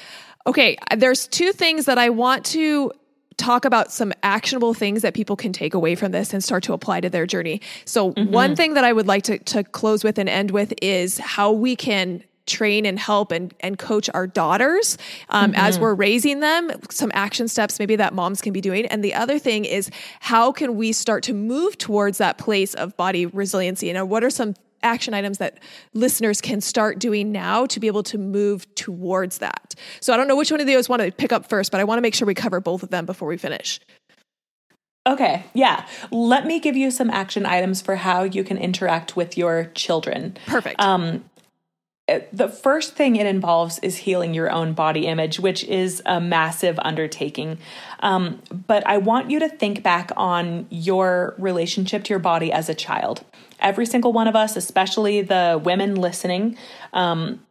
[SPEAKER 1] okay there's two things that i want to talk about some actionable things that people can take away from this and start to apply to their journey. So, mm-hmm. one thing that I would like to, to close with and end with is how we can train and help and, and coach our daughters um, mm-hmm. as we're raising them some action steps maybe that moms can be doing and the other thing is how can we start to move towards that place of body resiliency and what are some action items that listeners can start doing now to be able to move towards that. So I don't know which one of those want to pick up first, but I want to make sure we cover both of them before we finish.
[SPEAKER 2] Okay, yeah. Let me give you some action items for how you can interact with your children.
[SPEAKER 1] Perfect.
[SPEAKER 2] Um, the first thing it involves is healing your own body image, which is a massive undertaking. Um, but I want you to think back on your relationship to your body as a child. Every single one of us, especially the women listening, um,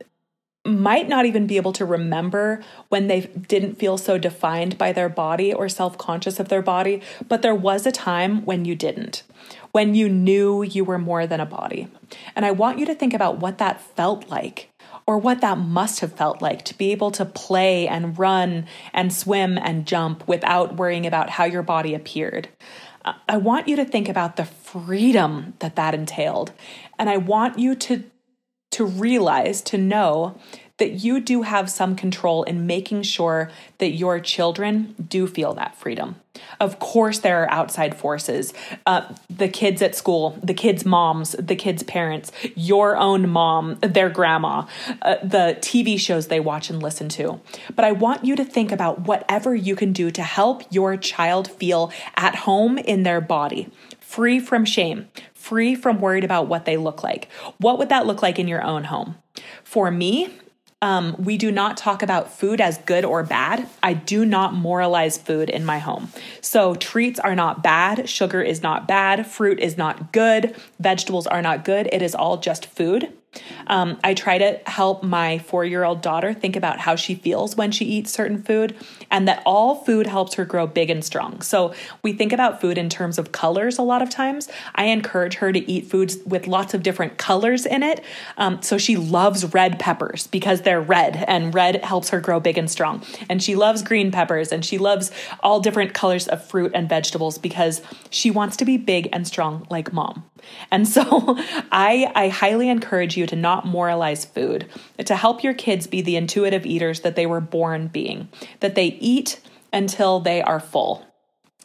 [SPEAKER 2] might not even be able to remember when they didn't feel so defined by their body or self conscious of their body, but there was a time when you didn't when you knew you were more than a body. And I want you to think about what that felt like or what that must have felt like to be able to play and run and swim and jump without worrying about how your body appeared. Uh, I want you to think about the freedom that that entailed. And I want you to to realize to know that you do have some control in making sure that your children do feel that freedom. Of course, there are outside forces uh, the kids at school, the kids' moms, the kids' parents, your own mom, their grandma, uh, the TV shows they watch and listen to. But I want you to think about whatever you can do to help your child feel at home in their body, free from shame, free from worried about what they look like. What would that look like in your own home? For me, um, we do not talk about food as good or bad. I do not moralize food in my home. So, treats are not bad, sugar is not bad, fruit is not good, vegetables are not good. It is all just food. Um, I try to help my four year old daughter think about how she feels when she eats certain food and that all food helps her grow big and strong. So we think about food in terms of colors a lot of times. I encourage her to eat foods with lots of different colors in it. Um, so she loves red peppers because they're red and red helps her grow big and strong. And she loves green peppers and she loves all different colors of fruit and vegetables because she wants to be big and strong like mom. And so I, I highly encourage you to not moralize food, to help your kids be the intuitive eaters that they were born being, that they eat until they are full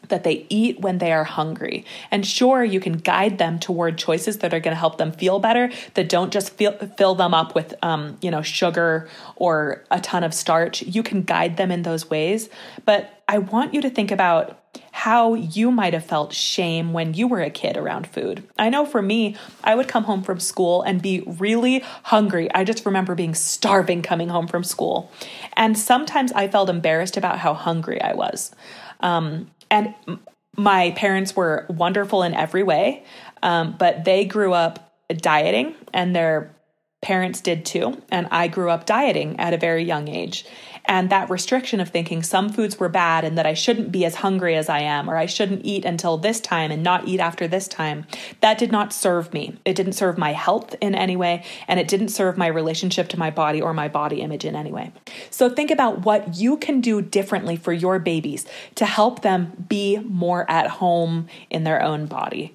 [SPEAKER 2] that they eat when they are hungry. And sure, you can guide them toward choices that are going to help them feel better, that don't just feel, fill them up with, um, you know, sugar or a ton of starch. You can guide them in those ways. But I want you to think about how you might have felt shame when you were a kid around food. I know for me, I would come home from school and be really hungry. I just remember being starving coming home from school. And sometimes I felt embarrassed about how hungry I was. Um, and my parents were wonderful in every way, um, but they grew up dieting and their parents did too. And I grew up dieting at a very young age. And that restriction of thinking some foods were bad and that I shouldn't be as hungry as I am, or I shouldn't eat until this time and not eat after this time, that did not serve me. It didn't serve my health in any way, and it didn't serve my relationship to my body or my body image in any way. So think about what you can do differently for your babies to help them be more at home in their own body.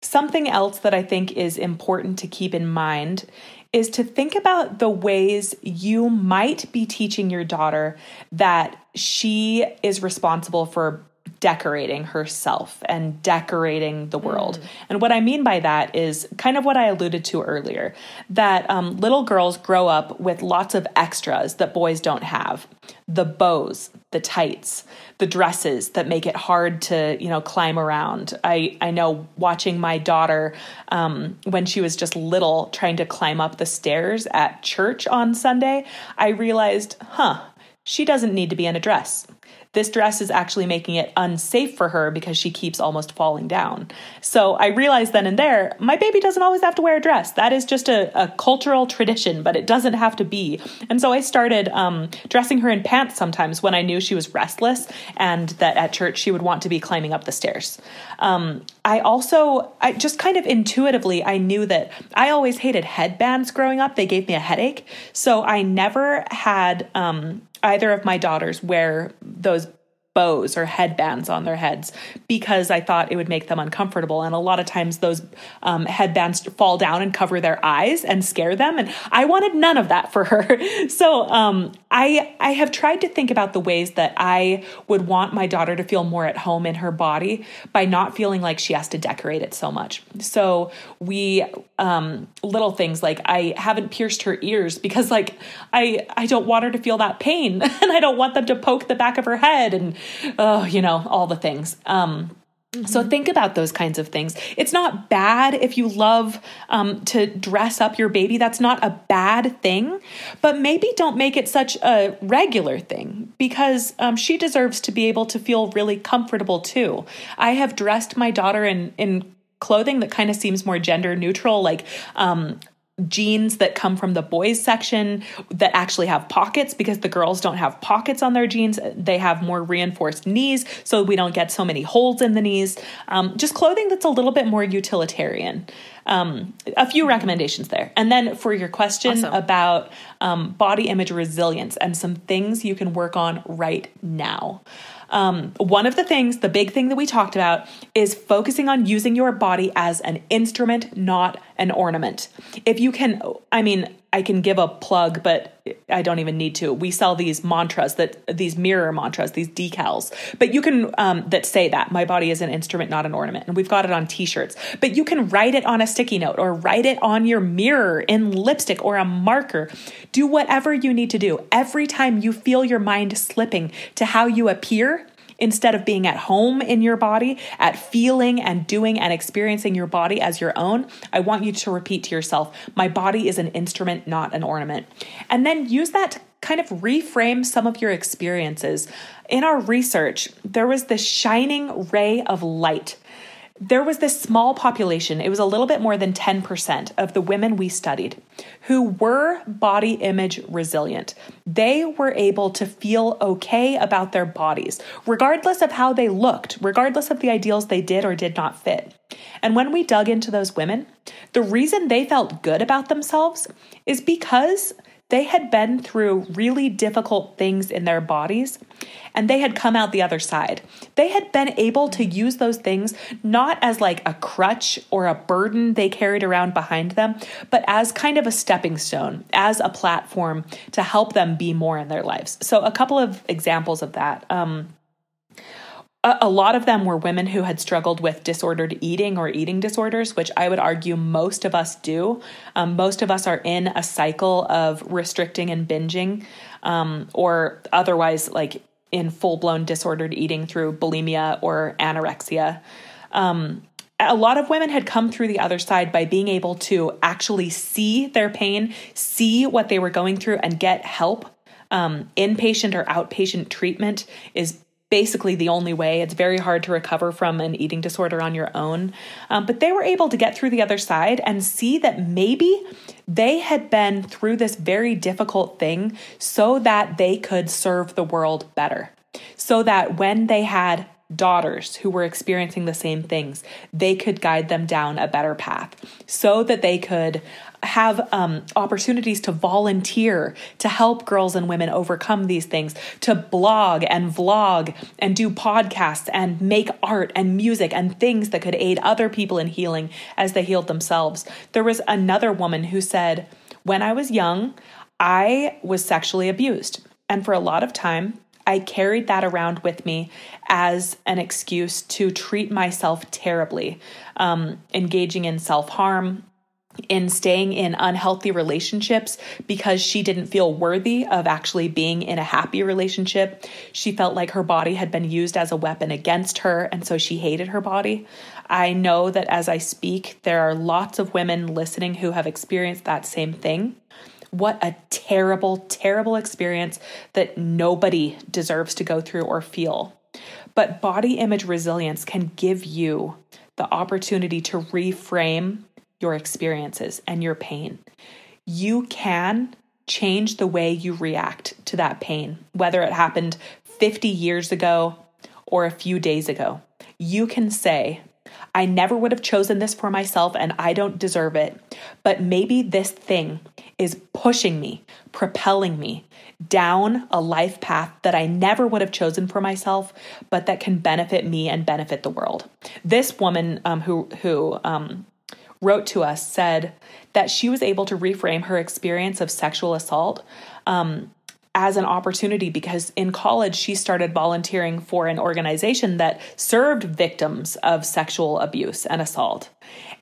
[SPEAKER 2] Something else that I think is important to keep in mind is to think about the ways you might be teaching your daughter that she is responsible for decorating herself and decorating the world. Mm. And what I mean by that is kind of what I alluded to earlier that um, little girls grow up with lots of extras that boys don't have the bows, the tights, the dresses that make it hard to, you know, climb around. I, I know watching my daughter um, when she was just little trying to climb up the stairs at church on Sunday, I realized, huh, she doesn't need to be in a dress this dress is actually making it unsafe for her because she keeps almost falling down. So I realized then and there, my baby doesn't always have to wear a dress. That is just a, a cultural tradition, but it doesn't have to be. And so I started um, dressing her in pants sometimes when I knew she was restless and that at church she would want to be climbing up the stairs. Um, I also, I just kind of intuitively, I knew that I always hated headbands growing up. They gave me a headache. So I never had um, either of my daughters wear those bows or headbands on their heads because I thought it would make them uncomfortable. And a lot of times those um, headbands fall down and cover their eyes and scare them. And I wanted none of that for her. So um, I I have tried to think about the ways that I would want my daughter to feel more at home in her body by not feeling like she has to decorate it so much. So we um, little things like I haven't pierced her ears because like I I don't want her to feel that pain and I don't want them to poke the back of her head and oh, you know, all the things. Um, Mm-hmm. So think about those kinds of things. It's not bad if you love um, to dress up your baby. That's not a bad thing, but maybe don't make it such a regular thing because um, she deserves to be able to feel really comfortable too. I have dressed my daughter in in clothing that kind of seems more gender neutral, like um, jeans that come from the boys section that actually have pockets because the girls don't have pockets on their jeans. They have more reinforced knees so we don't get so many holes in the knees. Um, just clothing that's a little bit more utilitarian. Um, a few recommendations there. And then for your question awesome. about um, body image resilience and some things you can work on right now. Um, one of the things, the big thing that we talked about, is focusing on using your body as an instrument, not an ornament. If you can, I mean, I can give a plug, but I don't even need to. We sell these mantras that these mirror mantras, these decals, but you can um, that say that my body is an instrument, not an ornament, and we've got it on T-shirts. But you can write it on a sticky note or write it on your mirror in lipstick or a marker. Do whatever you need to do. Every time you feel your mind slipping to how you appear, instead of being at home in your body, at feeling and doing and experiencing your body as your own, I want you to repeat to yourself, my body is an instrument, not an ornament. And then use that to kind of reframe some of your experiences. In our research, there was this shining ray of light there was this small population, it was a little bit more than 10% of the women we studied who were body image resilient. They were able to feel okay about their bodies, regardless of how they looked, regardless of the ideals they did or did not fit. And when we dug into those women, the reason they felt good about themselves is because they had been through really difficult things in their bodies and they had come out the other side. They had been able to use those things not as like a crutch or a burden they carried around behind them, but as kind of a stepping stone, as a platform to help them be more in their lives. So, a couple of examples of that. Um, a lot of them were women who had struggled with disordered eating or eating disorders, which I would argue most of us do. Um, most of us are in a cycle of restricting and binging, um, or otherwise, like in full blown disordered eating through bulimia or anorexia. Um, a lot of women had come through the other side by being able to actually see their pain, see what they were going through, and get help. Um, inpatient or outpatient treatment is basically the only way. It's very hard to recover from an eating disorder on your own. Um, but they were able to get through the other side and see that maybe they had been through this very difficult thing so that they could serve the world better. So that when they had daughters who were experiencing the same things, they could guide them down a better path so that they could have um, opportunities to volunteer to help girls and women overcome these things, to blog and vlog and do podcasts and make art and music and things that could aid other people in healing as they healed themselves. There was another woman who said, When I was young, I was sexually abused. And for a lot of time, I carried that around with me as an excuse to treat myself terribly, um, engaging in self harm, in staying in unhealthy relationships because she didn't feel worthy of actually being in a happy relationship. She felt like her body had been used as a weapon against her, and so she hated her body. I know that as I speak, there are lots of women listening who have experienced that same thing. What a terrible, terrible experience that nobody deserves to go through or feel. But body image resilience can give you the opportunity to reframe your experiences and your pain. You can change the way you react to that pain, whether it happened 50 years ago or a few days ago. You can say, I never would have chosen this for myself and I don't deserve it. But maybe this thing is pushing me, propelling me down a life path that I never would have chosen for myself, but that can benefit me and benefit the world. This woman um, who who um, wrote to us said that she was able to reframe her experience of sexual assault um, as an opportunity because in college she started volunteering for an organization that served victims of sexual abuse and assault.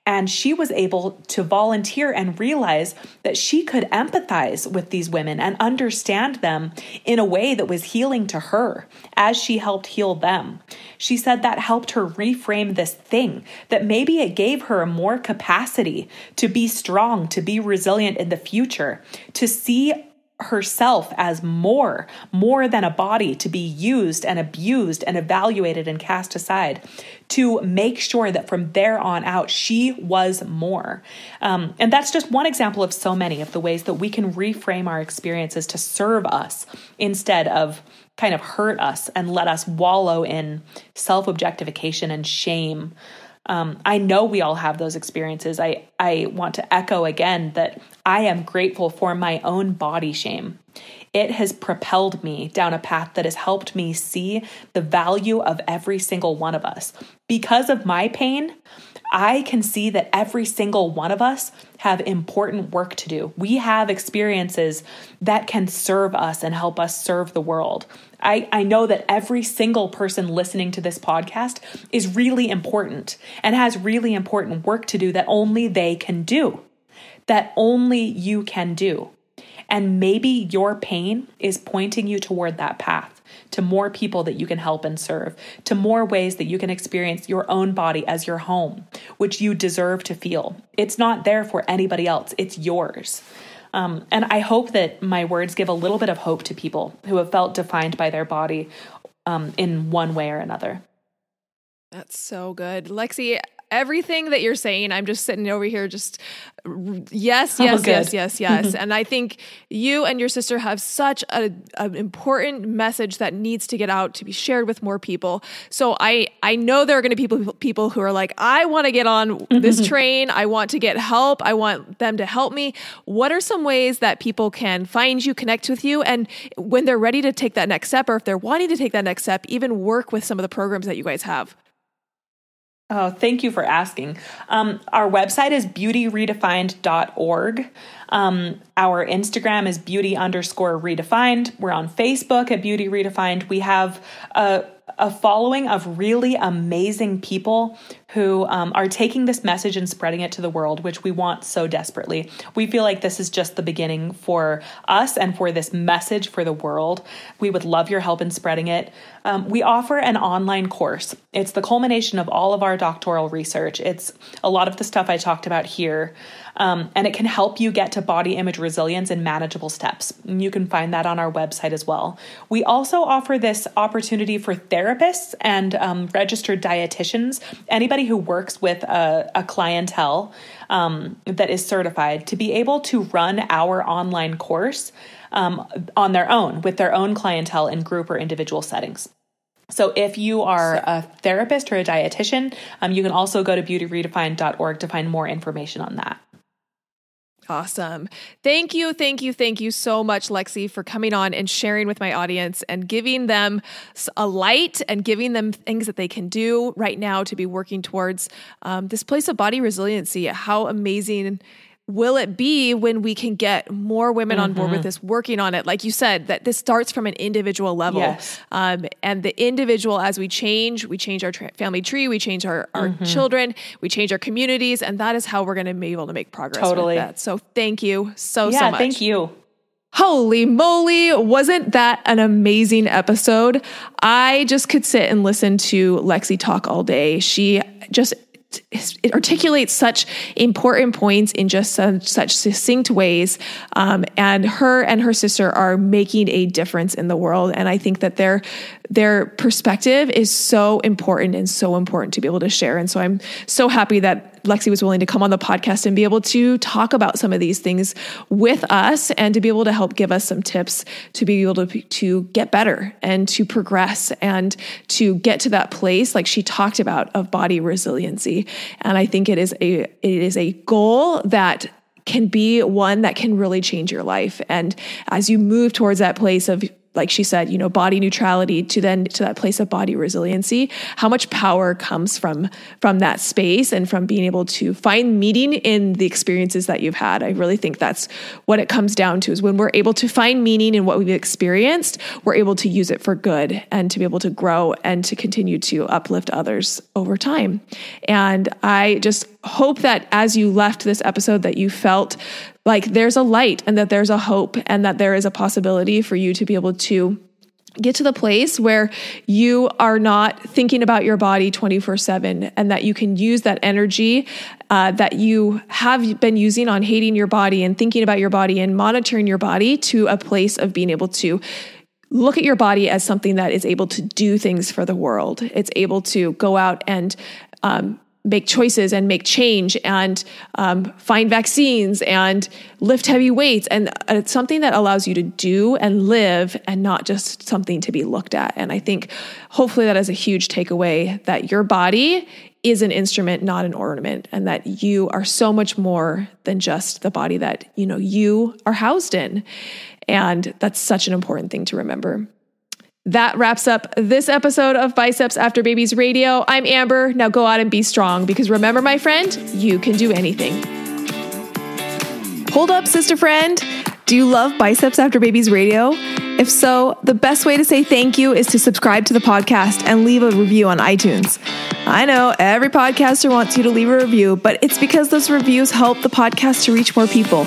[SPEAKER 2] And she was able to volunteer and realize that she could empathize with these women and understand them in a way that was healing to her as she helped heal them. She said that helped her reframe this thing, that maybe it gave her more capacity to be strong, to be resilient in the future, to see herself as more, more than a body to be used and abused and evaluated and cast aside, to make sure that from there on out she was more. Um, and that's just one example of so many of the ways that we can reframe our experiences to serve us instead of kind of hurt us and let us wallow in self objectification and shame. Um, I know we all have those experiences. I, I want to echo again that I am grateful for my own body shame. It has propelled me down a path that has helped me see the value of every single one of us. Because of my pain, I can see that every single one of us have important work to do. We have experiences that can serve us and help us serve the world. I, I know that every single person listening to this podcast is really important and has really important work to do that only they can do, that only you can do. And maybe your pain is pointing you toward that path to more people that you can help and serve, to more ways that you can experience your own body as your home, which you deserve to feel. It's not there for anybody else, it's yours. Um, and I hope that my words give a little bit of hope to people who have felt defined by their body um, in one way or another.
[SPEAKER 1] That's so good. Lexi, everything that you're saying, I'm just sitting over here, just yes, yes, oh, yes, yes, yes. and I think you and your sister have such a, an important message that needs to get out to be shared with more people. So I I know there are going to be people people who are like, I want to get on this train. I want to get help. I want them to help me. What are some ways that people can find you, connect with you, and when they're ready to take that next step, or if they're wanting to take that next step, even work with some of the programs that you guys have?
[SPEAKER 2] Oh, thank you for asking. Um, our website is beautyredefined.org. Um, our Instagram is beauty underscore redefined. We're on Facebook at Beauty Redefined. We have a a following of really amazing people who um, are taking this message and spreading it to the world, which we want so desperately. We feel like this is just the beginning for us and for this message for the world. We would love your help in spreading it. Um, we offer an online course. It's the culmination of all of our doctoral research. It's a lot of the stuff I talked about here. Um, and it can help you get to body image resilience in manageable steps. You can find that on our website as well. We also offer this opportunity for therapists and um, registered dietitians, anybody who works with a, a clientele um, that is certified, to be able to run our online course um, on their own with their own clientele in group or individual settings. So, if you are a therapist or a dietitian, um, you can also go to beautyredefined.org to find more information on that.
[SPEAKER 1] Awesome. Thank you, thank you, thank you so much, Lexi, for coming on and sharing with my audience and giving them a light and giving them things that they can do right now to be working towards um, this place of body resiliency. How amazing will it be when we can get more women mm-hmm. on board with mm-hmm. this working on it like you said that this starts from an individual level yes. um, and the individual as we change we change our tra- family tree we change our, our mm-hmm. children we change our communities and that is how we're going to be able to make progress totally. so thank you so
[SPEAKER 2] yeah,
[SPEAKER 1] so much
[SPEAKER 2] thank you
[SPEAKER 1] Holy moly, wasn't that an amazing episode? I just could sit and listen to Lexi talk all day. She just it articulates such important points in just such, such succinct ways. Um, and her and her sister are making a difference in the world. And I think that their their perspective is so important and so important to be able to share. And so I'm so happy that Lexi was willing to come on the podcast and be able to talk about some of these things with us and to be able to help give us some tips to be able to, to get better and to progress and to get to that place like she talked about of body resiliency. And I think it is a it is a goal that can be one that can really change your life. And as you move towards that place of like she said, you know, body neutrality to then to that place of body resiliency, how much power comes from from that space and from being able to find meaning in the experiences that you've had. I really think that's what it comes down to is when we're able to find meaning in what we've experienced, we're able to use it for good and to be able to grow and to continue to uplift others over time. And I just hope that as you left this episode that you felt like there's a light and that there's a hope and that there is a possibility for you to be able to get to the place where you are not thinking about your body 24 7 and that you can use that energy uh, that you have been using on hating your body and thinking about your body and monitoring your body to a place of being able to look at your body as something that is able to do things for the world. It's able to go out and um, make choices and make change and um, find vaccines and lift heavy weights. And it's something that allows you to do and live and not just something to be looked at. And I think hopefully that is a huge takeaway that your body is an instrument, not an ornament, and that you are so much more than just the body that, you know, you are housed in. And that's such an important thing to remember. That wraps up this episode of Biceps After Babies Radio. I'm Amber. Now go out and be strong because remember, my friend, you can do anything. Hold up, sister friend. Do you love Biceps After Babies Radio? If so, the best way to say thank you is to subscribe to the podcast and leave a review on iTunes. I know every podcaster wants you to leave a review, but it's because those reviews help the podcast to reach more people.